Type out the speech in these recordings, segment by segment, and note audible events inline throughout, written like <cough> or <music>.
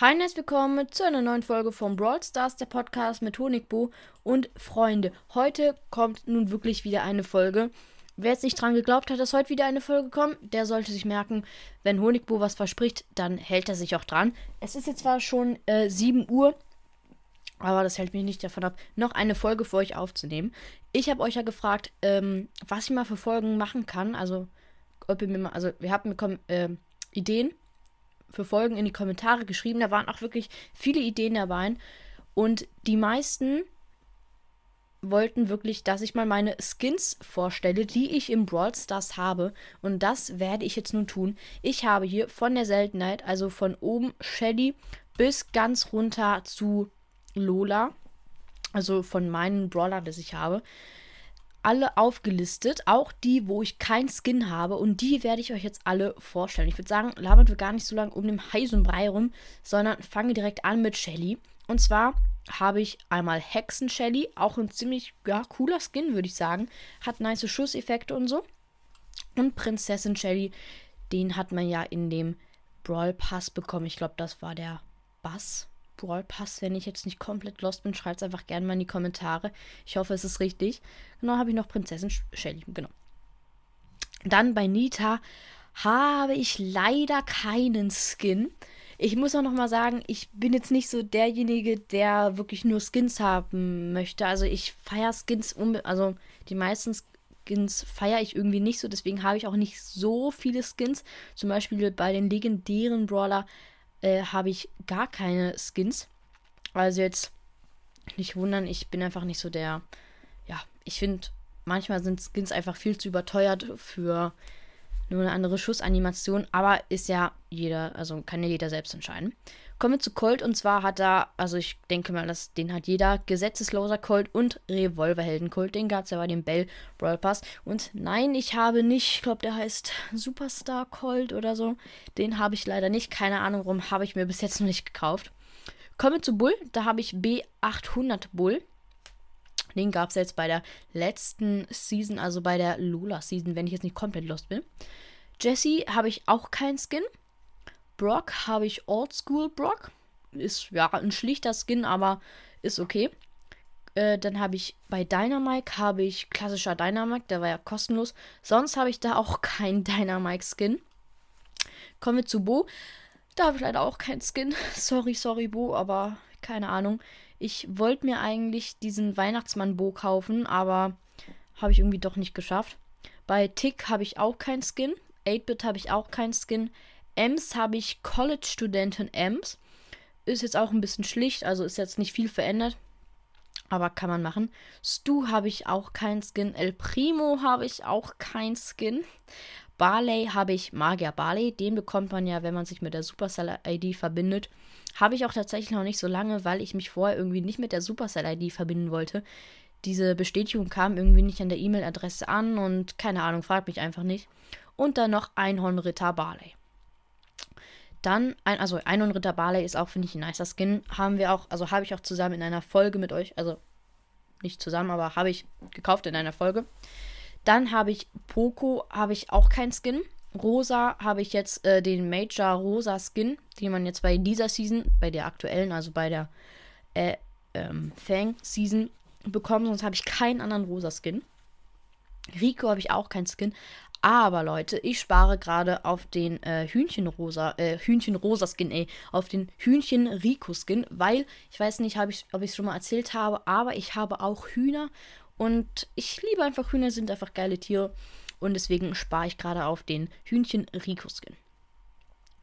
Hi und herzlich willkommen zu einer neuen Folge von Brawl Stars, der Podcast mit Honigbo und Freunde. Heute kommt nun wirklich wieder eine Folge. Wer jetzt nicht dran geglaubt hat, dass heute wieder eine Folge kommt, der sollte sich merken, wenn Honigbo was verspricht, dann hält er sich auch dran. Es ist jetzt zwar schon äh, 7 Uhr, aber das hält mich nicht davon ab, noch eine Folge für euch aufzunehmen. Ich habe euch ja gefragt, ähm, was ich mal für Folgen machen kann. Also, ob ihr mir mal, also wir haben bekommen äh, Ideen für Folgen in die Kommentare geschrieben. Da waren auch wirklich viele Ideen dabei. Und die meisten wollten wirklich, dass ich mal meine Skins vorstelle, die ich im Brawl Stars habe. Und das werde ich jetzt nun tun. Ich habe hier von der Seltenheit, also von oben Shelly bis ganz runter zu Lola, also von meinen Brawlern, das ich habe, alle aufgelistet, auch die, wo ich kein Skin habe. Und die werde ich euch jetzt alle vorstellen. Ich würde sagen, labern wir gar nicht so lange um den heißen Brei rum, sondern fange direkt an mit Shelly. Und zwar habe ich einmal Hexen Shelly, auch ein ziemlich ja, cooler Skin, würde ich sagen. Hat nice Schusseffekte und so. Und Prinzessin Shelly, den hat man ja in dem Brawl Pass bekommen. Ich glaube, das war der Bass. Brawl Pass. Wenn ich jetzt nicht komplett lost bin, schreibt es einfach gerne mal in die Kommentare. Ich hoffe, es ist richtig. Genau, habe ich noch Prinzessin Shelly. Genau. Dann bei Nita habe ich leider keinen Skin. Ich muss auch noch mal sagen, ich bin jetzt nicht so derjenige, der wirklich nur Skins haben möchte. Also ich feiere Skins, also die meisten Skins feiere ich irgendwie nicht so. Deswegen habe ich auch nicht so viele Skins. Zum Beispiel bei den legendären Brawler äh, habe ich gar keine Skins. Also jetzt nicht wundern, ich bin einfach nicht so der. Ja, ich finde, manchmal sind Skins einfach viel zu überteuert für nur eine andere Schussanimation, aber ist ja jeder, also kann ja jeder selbst entscheiden. Kommen wir zu Colt und zwar hat er, also ich denke mal, dass den hat jeder, Gesetzesloser Colt und Revolverhelden Colt, den gab es ja bei dem Bell Brawl Pass. Und nein, ich habe nicht, ich glaube, der heißt Superstar Colt oder so. Den habe ich leider nicht, keine Ahnung, warum habe ich mir bis jetzt noch nicht gekauft. Kommen wir zu Bull, da habe ich B800 Bull. Den gab es jetzt bei der letzten Season, also bei der Lola Season, wenn ich jetzt nicht komplett lost bin. Jesse habe ich auch keinen Skin. Brock habe ich Oldschool Brock. Ist ja ein schlichter Skin, aber ist okay. Äh, dann habe ich bei Dynamite habe ich klassischer Dynamite, der war ja kostenlos. Sonst habe ich da auch <laughs> keinen Dynamite Skin. Kommen wir zu Bo. Da habe ich leider auch keinen Skin. <laughs> Sorry, sorry, Bo, aber keine Ahnung. Ich wollte mir eigentlich diesen Weihnachtsmann-Bo kaufen, aber habe ich irgendwie doch nicht geschafft. Bei Tick habe ich auch keinen Skin. 8-Bit habe ich auch keinen Skin. Ems habe ich College-Studentin Ems. Ist jetzt auch ein bisschen schlicht, also ist jetzt nicht viel verändert. Aber kann man machen. Stu habe ich auch keinen Skin. El Primo habe ich auch keinen Skin. Barley habe ich Magier Barley. Den bekommt man ja, wenn man sich mit der Supercell-ID verbindet. Habe ich auch tatsächlich noch nicht so lange, weil ich mich vorher irgendwie nicht mit der Supercell-ID verbinden wollte. Diese Bestätigung kam irgendwie nicht an der E-Mail-Adresse an und keine Ahnung, fragt mich einfach nicht. Und dann noch Einhornritter Barley. Dann, ein, also Einhornritter Barley ist auch, finde ich, ein nicer Skin. Haben wir auch, also habe ich auch zusammen in einer Folge mit euch, also nicht zusammen, aber habe ich gekauft in einer Folge. Dann habe ich Poco, habe ich auch keinen Skin. Rosa habe ich jetzt äh, den Major Rosa Skin, den man jetzt bei dieser Season, bei der aktuellen, also bei der äh, ähm, Fang Season bekommen. Sonst habe ich keinen anderen Rosa Skin. Rico habe ich auch keinen Skin. Aber Leute, ich spare gerade auf den äh, Hühnchenrosa, äh, Hühnchenrosa Skin, ey, auf den Hühnchen Rico Skin, weil ich weiß nicht, ich, ob ich es schon mal erzählt habe, aber ich habe auch Hühner und ich liebe einfach Hühner, sind einfach geile Tiere. Und deswegen spare ich gerade auf den Hühnchen Rico Skin.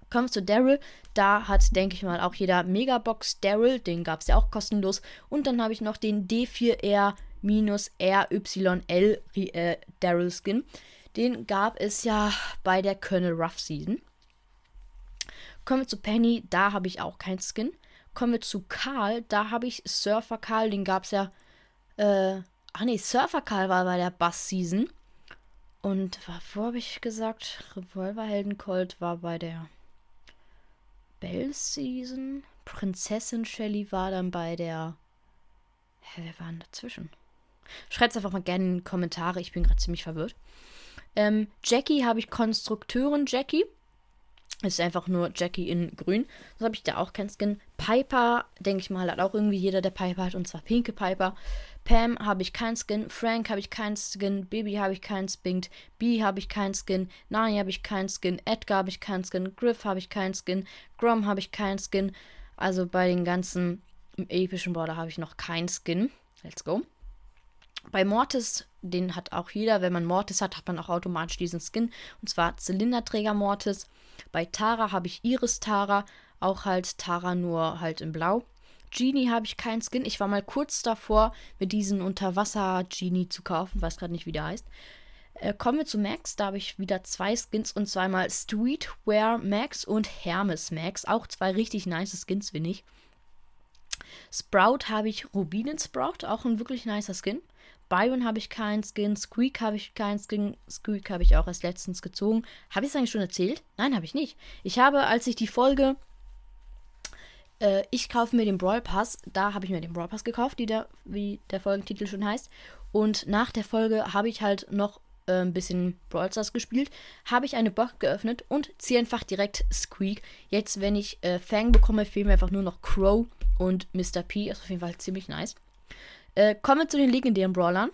Kommen wir zu Daryl. Da hat, denke ich mal, auch jeder Megabox Daryl. Den gab es ja auch kostenlos. Und dann habe ich noch den D4R-RYL äh, Daryl Skin. Den gab es ja bei der Colonel Ruff Season. Kommen wir zu Penny. Da habe ich auch keinen Skin. Kommen wir zu Karl. Da habe ich Surfer Karl. Den gab es ja. Äh, Ach nee, Surfer Karl war bei der Bass-Season. Und wo habe ich gesagt? Revolverhelden Colt war bei der Bell-Season. Prinzessin Shelly war dann bei der. Hä, wer war denn dazwischen? Schreibt es einfach mal gerne in die Kommentare. Ich bin gerade ziemlich verwirrt. Ähm, Jackie habe ich Konstrukteurin Jackie. Ist einfach nur Jackie in grün. Das habe ich da auch kein Skin. Piper, denke ich mal, hat auch irgendwie jeder, der Piper hat. Und zwar pinke Piper. Pam habe ich kein Skin. Frank habe ich kein Skin. Baby habe ich kein Skin. B habe ich kein Skin. Nani habe ich kein Skin. Edgar habe ich kein Skin. Griff habe ich kein Skin. Grom habe ich kein Skin. Also bei den ganzen epischen Border habe ich noch kein Skin. Let's go. Bei Mortis, den hat auch jeder. Wenn man Mortis hat, hat man auch automatisch diesen Skin. Und zwar Zylinderträger Mortis. Bei Tara habe ich Iris Tara. Auch halt Tara nur halt in Blau. Genie habe ich keinen Skin. Ich war mal kurz davor, mir diesen Unterwasser-Genie zu kaufen. Weiß gerade nicht, wie der heißt. Äh, kommen wir zu Max. Da habe ich wieder zwei Skins und zweimal Streetwear Max und Hermes Max. Auch zwei richtig nice Skins, finde ich. Sprout habe ich Rubinen Sprout, auch ein wirklich nicer Skin. Byron habe ich keinen Skin, Squeak habe ich keinen Skin, Squeak habe ich auch erst letztens gezogen. Habe ich es eigentlich schon erzählt? Nein, habe ich nicht. Ich habe, als ich die Folge äh, Ich kaufe mir den Brawl Pass, da habe ich mir den Brawl Pass gekauft, der, wie der Folgentitel schon heißt. Und nach der Folge habe ich halt noch äh, ein bisschen Brawl Stars gespielt, habe ich eine Box geöffnet und ziehe einfach direkt Squeak. Jetzt, wenn ich äh, Fang bekomme, fehlen mir einfach nur noch Crow und Mr. P. Ist auf jeden Fall ziemlich nice. Äh, kommen wir zu den legendären Brawlern.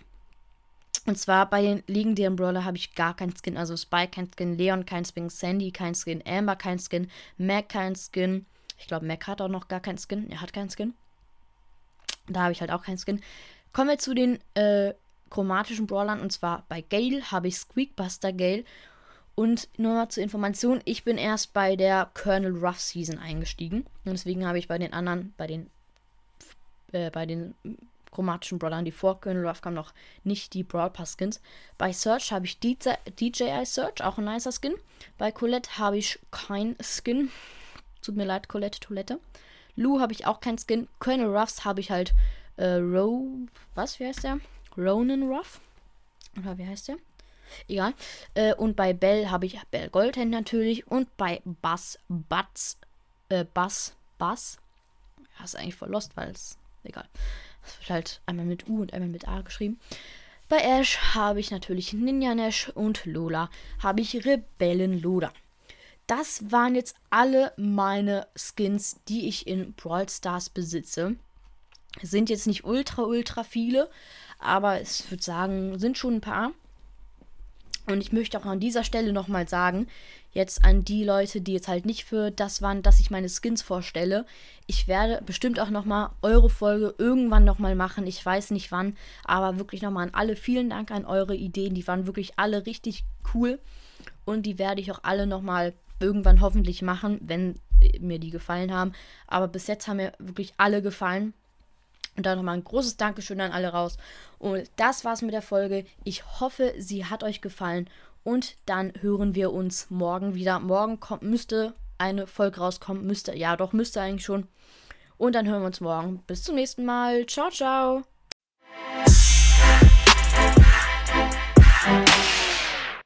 Und zwar bei den legendären Brawler habe ich gar keinen Skin. Also Spike kein Skin, Leon kein Skin, Sandy kein Skin, Amber kein Skin, Mac kein Skin. Ich glaube, Mac hat auch noch gar keinen Skin. Er hat keinen Skin. Da habe ich halt auch keinen Skin. Kommen wir zu den äh, chromatischen Brawlern. Und zwar bei Gale habe ich Squeakbuster Gale. Und nur mal zur Information, ich bin erst bei der Colonel Ruff Season eingestiegen. Und deswegen habe ich bei den anderen, bei den, äh, bei den chromatischen Brawlern, die vor Colonel Ruff kamen, noch nicht die Brawl Pass Skins. Bei Search habe ich DJ, DJI Search, auch ein nicer Skin. Bei Colette habe ich kein Skin. Tut mir leid, Colette Toilette. Lou habe ich auch kein Skin. Colonel Ruffs habe ich halt äh, Ro. Was, wie heißt der? Ronan Ruff? Oder wie heißt der? Egal. Äh, und bei Bell habe ich Bell Goldhand natürlich. Und bei Bass, Butz, äh, Bass, Bass. Ja, ist eigentlich voll lost, weil es. Egal. Das wird halt einmal mit U und einmal mit A geschrieben. Bei Ash habe ich natürlich Ninja Nash und Lola habe ich Rebellen Lola. Das waren jetzt alle meine Skins, die ich in Brawl Stars besitze. Es sind jetzt nicht ultra, ultra viele, aber ich würde sagen, sind schon ein paar. Und ich möchte auch an dieser Stelle nochmal sagen, jetzt an die Leute, die jetzt halt nicht für das waren, dass ich meine Skins vorstelle. Ich werde bestimmt auch nochmal eure Folge irgendwann nochmal machen. Ich weiß nicht wann, aber wirklich nochmal an alle vielen Dank an eure Ideen. Die waren wirklich alle richtig cool. Und die werde ich auch alle nochmal irgendwann hoffentlich machen, wenn mir die gefallen haben. Aber bis jetzt haben mir wirklich alle gefallen. Und dann nochmal ein großes Dankeschön an alle raus. Und das war's mit der Folge. Ich hoffe, sie hat euch gefallen. Und dann hören wir uns morgen wieder. Morgen kommt, müsste eine Folge rauskommen. Müsste, ja, doch, müsste eigentlich schon. Und dann hören wir uns morgen. Bis zum nächsten Mal. Ciao, ciao.